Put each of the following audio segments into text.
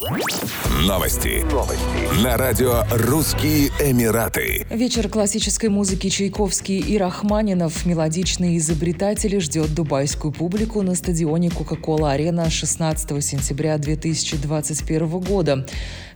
Новости. Новости. На радио «Русские Эмираты». Вечер классической музыки Чайковский и Рахманинов мелодичные изобретатели ждет дубайскую публику на стадионе Кока-Кола-Арена 16 сентября 2021 года.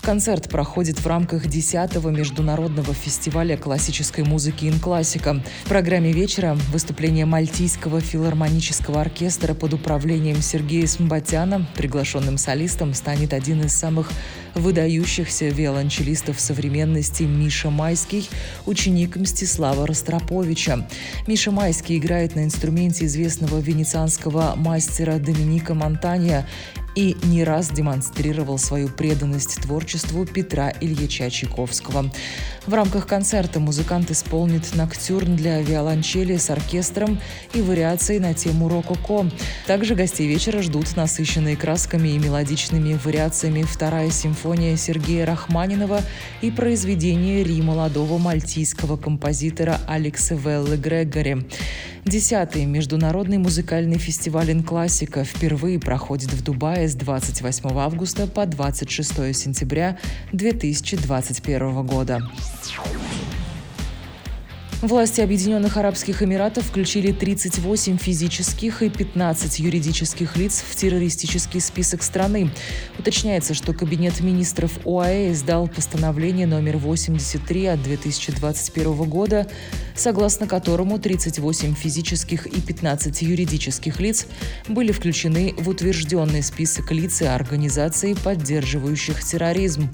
Концерт проходит в рамках 10-го международного фестиваля классической музыки «Инклассика». В программе вечера выступление Мальтийского филармонического оркестра под управлением Сергея Смбатяна. Приглашенным солистом станет один из самых выдающихся виолончелистов современности Миша Майский, ученик Мстислава Ростроповича. Миша Майский играет на инструменте известного венецианского мастера Доминика Монтанья и не раз демонстрировал свою преданность творчеству Петра Ильича Чайковского. В рамках концерта музыкант исполнит ноктюрн для виолончели с оркестром и вариации на тему рококо. Также гостей вечера ждут насыщенные красками и мелодичными вариациями вторая симфония Сергея Рахманинова и произведение Ри молодого мальтийского композитора Алекса Веллы Грегори. Десятый международный музыкальный фестиваль «Инклассика» впервые проходит в Дубае с 28 августа по 26 сентября 2021 года. Власти Объединенных Арабских Эмиратов включили 38 физических и 15 юридических лиц в террористический список страны. Уточняется, что Кабинет министров ОАЭ издал постановление номер 83 от 2021 года, согласно которому 38 физических и 15 юридических лиц были включены в утвержденный список лиц и организаций, поддерживающих терроризм.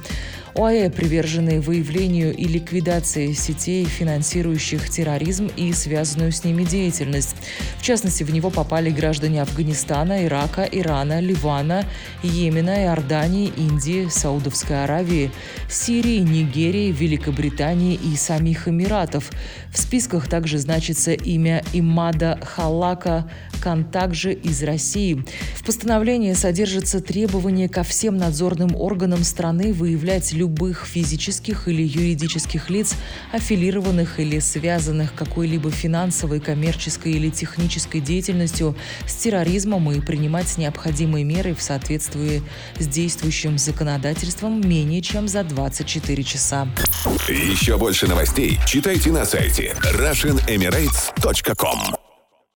ОАЭ привержены выявлению и ликвидации сетей, финансирующих терроризм и связанную с ними деятельность. В частности, в него попали граждане Афганистана, Ирака, Ирана, Ливана, Йемена, Иордании, Индии, Саудовской Аравии, Сирии, Нигерии, Великобритании и самих Эмиратов. В списках также значится имя Имада Халака, Кан также из России. В постановлении содержится требование ко всем надзорным органам страны выявлять любых физических или юридических лиц, аффилированных или связанных какой-либо финансовой, коммерческой или технической деятельностью с терроризмом и принимать необходимые меры в соответствии с действующим законодательством менее чем за 24 часа. Еще больше новостей читайте на сайте RussianEmirates.com